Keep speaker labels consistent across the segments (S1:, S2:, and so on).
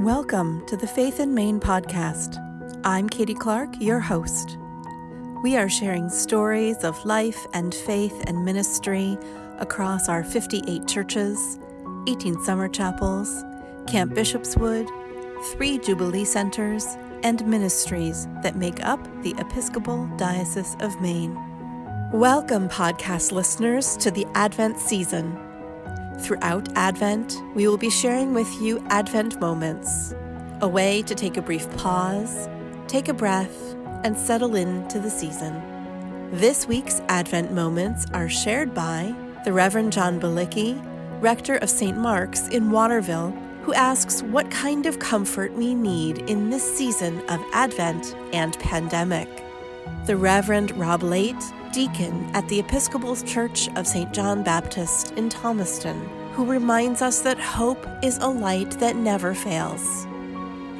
S1: Welcome to the Faith in Maine podcast. I'm Katie Clark, your host. We are sharing stories of life and faith and ministry across our 58 churches, 18 summer chapels, Camp Bishopswood, three Jubilee centers, and ministries that make up the Episcopal Diocese of Maine. Welcome, podcast listeners, to the Advent season. Throughout Advent, we will be sharing with you Advent moments, a way to take a brief pause, take a breath, and settle into the season. This week's Advent moments are shared by the Reverend John Balicki, rector of St. Mark's in Waterville, who asks what kind of comfort we need in this season of Advent and pandemic. The Reverend Rob Late, deacon at the Episcopal Church of St. John Baptist in Thomaston, who reminds us that hope is a light that never fails.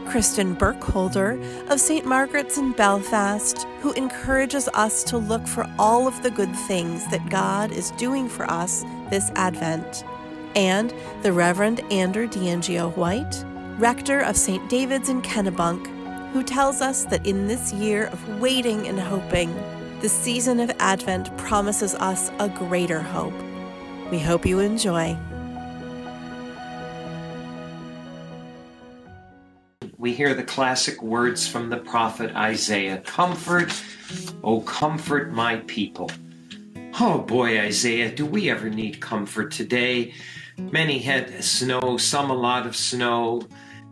S1: Kristen Burkholder of St. Margaret's in Belfast, who encourages us to look for all of the good things that God is doing for us this Advent. And the Reverend Andrew D'Angio White, rector of St. David's in Kennebunk, who tells us that in this year of waiting and hoping, the season of Advent promises us a greater hope. We hope you enjoy.
S2: We hear the classic words from the prophet Isaiah Comfort, oh, comfort my people. Oh boy, Isaiah, do we ever need comfort today? Many had snow, some a lot of snow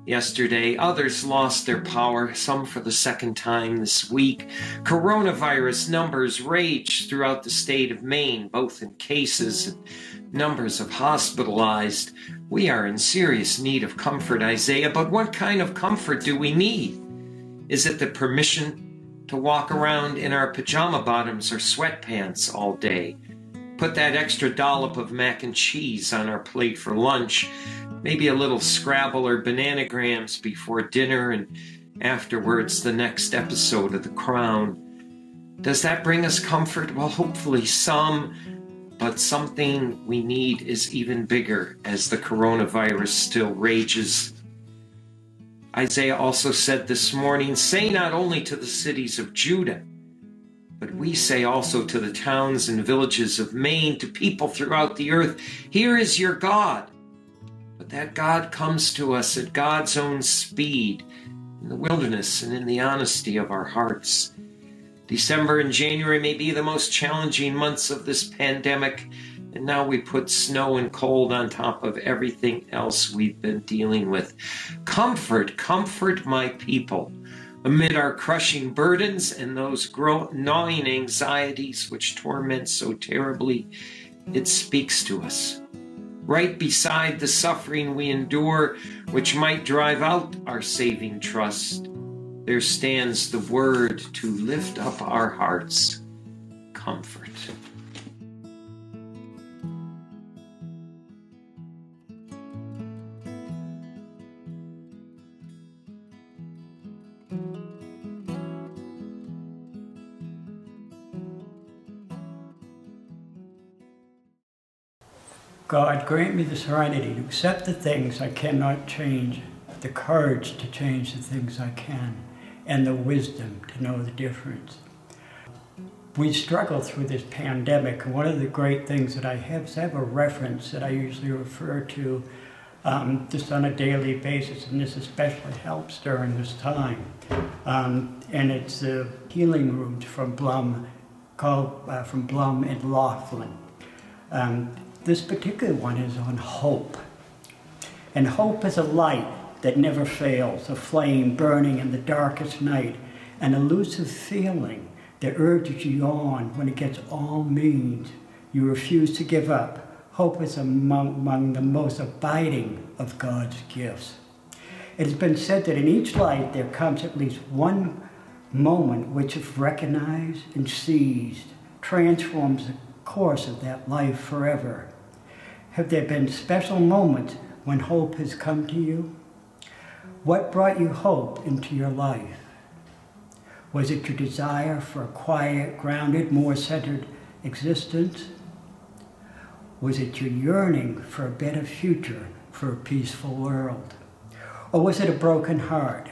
S2: yesterday. Others lost their power, some for the second time this week. Coronavirus numbers rage throughout the state of Maine, both in cases and numbers of hospitalized. We are in serious need of comfort, Isaiah, but what kind of comfort do we need? Is it the permission to walk around in our pajama bottoms or sweatpants all day? Put that extra dollop of mac and cheese on our plate for lunch maybe a little Scrabble or bananagrams before dinner, and afterwards the next episode of The Crown. Does that bring us comfort? Well, hopefully some, but something we need is even bigger as the coronavirus still rages. Isaiah also said this morning, Say not only to the cities of Judah, but we say also to the towns and villages of Maine, to people throughout the earth, Here is your God but that God comes to us at God's own speed in the wilderness and in the honesty of our hearts. December and January may be the most challenging months of this pandemic, and now we put snow and cold on top of everything else we've been dealing with. Comfort, comfort my people. Amid our crushing burdens and those grow- gnawing anxieties which torment so terribly, it speaks to us right beside the suffering we endure, which might drive out our saving trust, there stands the word to lift up our hearts comfort.
S3: God, grant me the serenity to accept the things I cannot change, the courage to change the things I can, and the wisdom to know the difference. We struggle through this pandemic, and one of the great things that I have is I have a reference that I usually refer to um, just on a daily basis, and this especially helps during this time. Um, and it's the healing rooms from Blum, called uh, from Blum and Laughlin. Um, this particular one is on hope. And hope is a light that never fails, a flame burning in the darkest night, an elusive feeling that urges you on when it gets all means. You refuse to give up. Hope is among, among the most abiding of God's gifts. It has been said that in each life there comes at least one moment which, if recognized and seized, transforms the course of that life forever. Have there been special moments when hope has come to you? What brought you hope into your life? Was it your desire for a quiet, grounded, more centered existence? Was it your yearning for a better future, for a peaceful world? Or was it a broken heart?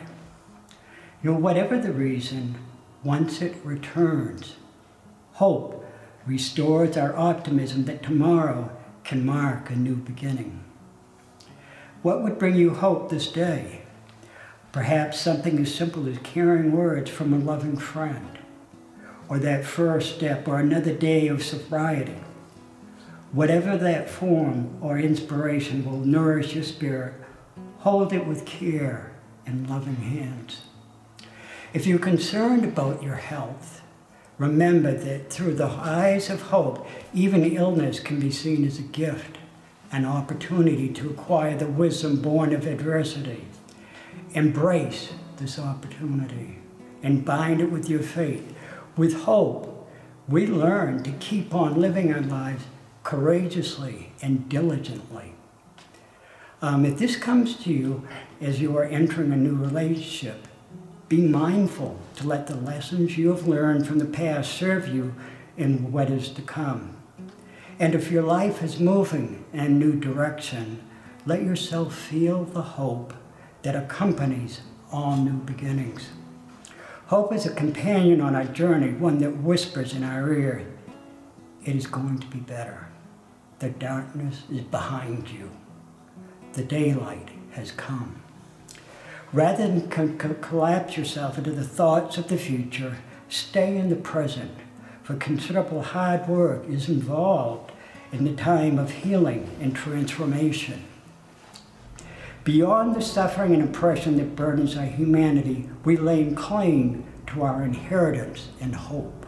S3: You know, whatever the reason, once it returns, hope restores our optimism that tomorrow can mark a new beginning. What would bring you hope this day? Perhaps something as simple as caring words from a loving friend, or that first step, or another day of sobriety. Whatever that form or inspiration will nourish your spirit, hold it with care and loving hands. If you're concerned about your health, remember that through the eyes of hope, even illness can be seen as a gift, an opportunity to acquire the wisdom born of adversity. Embrace this opportunity and bind it with your faith. With hope, we learn to keep on living our lives courageously and diligently. Um, if this comes to you as you are entering a new relationship, be mindful to let the lessons you have learned from the past serve you in what is to come. And if your life is moving in a new direction, let yourself feel the hope that accompanies all new beginnings. Hope is a companion on our journey, one that whispers in our ear, it is going to be better. The darkness is behind you. The daylight has come. Rather than co- co- collapse yourself into the thoughts of the future, stay in the present, for considerable hard work is involved in the time of healing and transformation. Beyond the suffering and oppression that burdens our humanity, we lay claim to our inheritance and hope.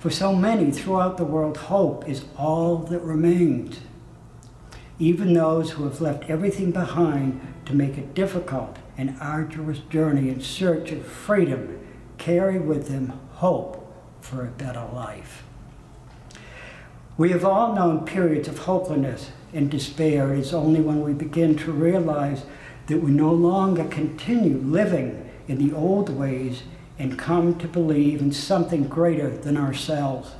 S3: For so many throughout the world, hope is all that remains. Even those who have left everything behind to make a difficult and arduous journey in search of freedom carry with them hope for a better life. We have all known periods of hopelessness and despair. It is only when we begin to realize that we no longer continue living in the old ways and come to believe in something greater than ourselves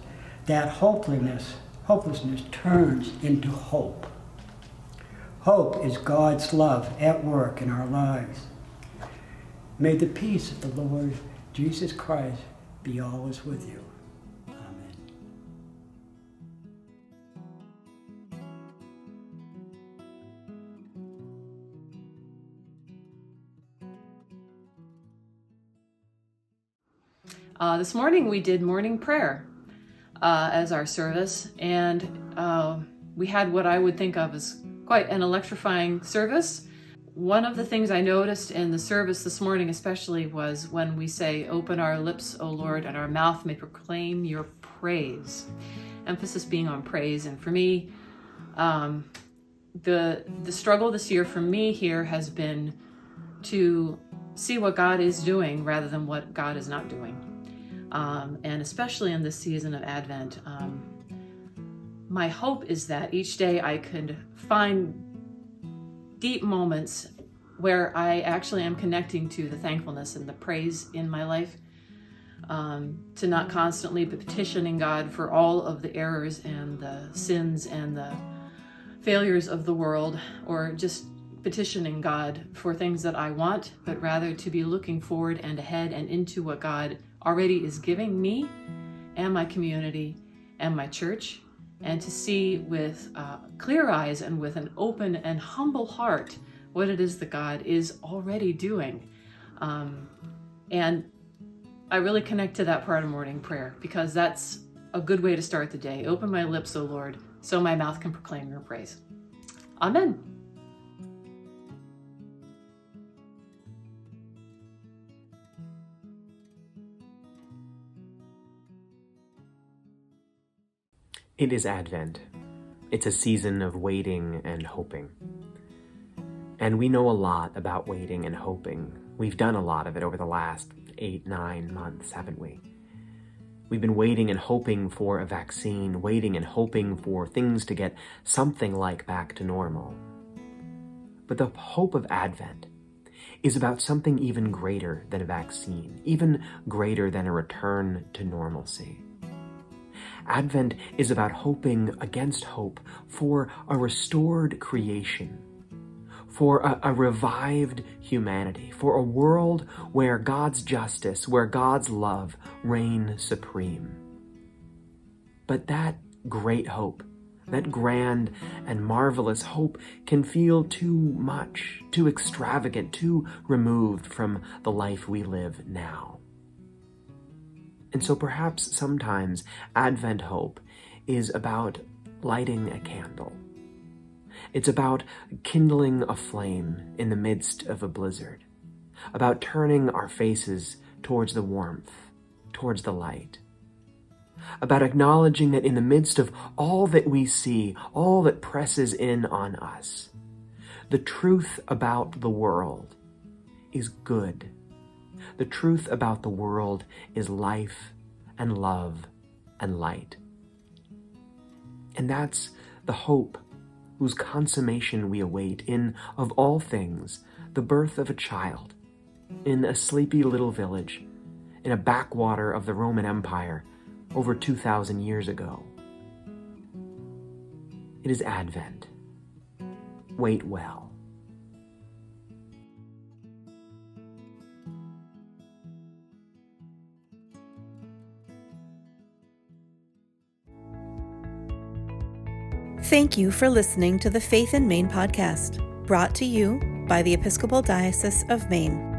S3: that hopelessness, hopelessness turns into hope. Hope is God's love at work in our lives. May the peace of the Lord Jesus Christ be always with you.
S4: Uh, this morning we did morning prayer uh, as our service, and uh, we had what I would think of as quite an electrifying service. One of the things I noticed in the service this morning, especially, was when we say, Open our lips, O Lord, and our mouth may proclaim your praise. Emphasis being on praise. And for me, um, the, the struggle this year for me here has been to see what God is doing rather than what God is not doing. Um, and especially in this season of Advent, um, my hope is that each day I could find deep moments where I actually am connecting to the thankfulness and the praise in my life. Um, to not constantly be petitioning God for all of the errors and the sins and the failures of the world, or just petitioning God for things that I want, but rather to be looking forward and ahead and into what God already is giving me and my community and my church and to see with uh, clear eyes and with an open and humble heart what it is that God is already doing. Um, and I really connect to that part of morning prayer because that's a good way to start the day. Open my lips, O Lord, so my mouth can proclaim your praise. Amen.
S5: It is Advent. It's a season of waiting and hoping. And we know a lot about waiting and hoping. We've done a lot of it over the last eight, nine months, haven't we? We've been waiting and hoping for a vaccine, waiting and hoping for things to get something like back to normal. But the hope of Advent is about something even greater than a vaccine, even greater than a return to normalcy. Advent is about hoping against hope for a restored creation, for a, a, revived humanity, for a world where God's justice, where God's love reign supreme. But that great hope, that grand and marvelous hope, can feel too much, too extravagant, too removed from the life we live now. And so perhaps sometimes Advent hope is about lighting a candle. It's about kindling a flame in the midst of a blizzard, about turning our faces towards the warmth, towards the light, about acknowledging that in the midst of all that we see, all that presses in on us, the truth about the world is good. The truth about the world is life and love and light. And that's the hope whose consummation we await in, of all things, the birth of a child in a sleepy little village in a backwater of the Roman Empire over 2,000 years ago. It is Advent. Wait well.
S1: Thank you for listening to the Faith in Maine podcast, brought to you by the Episcopal Diocese of Maine.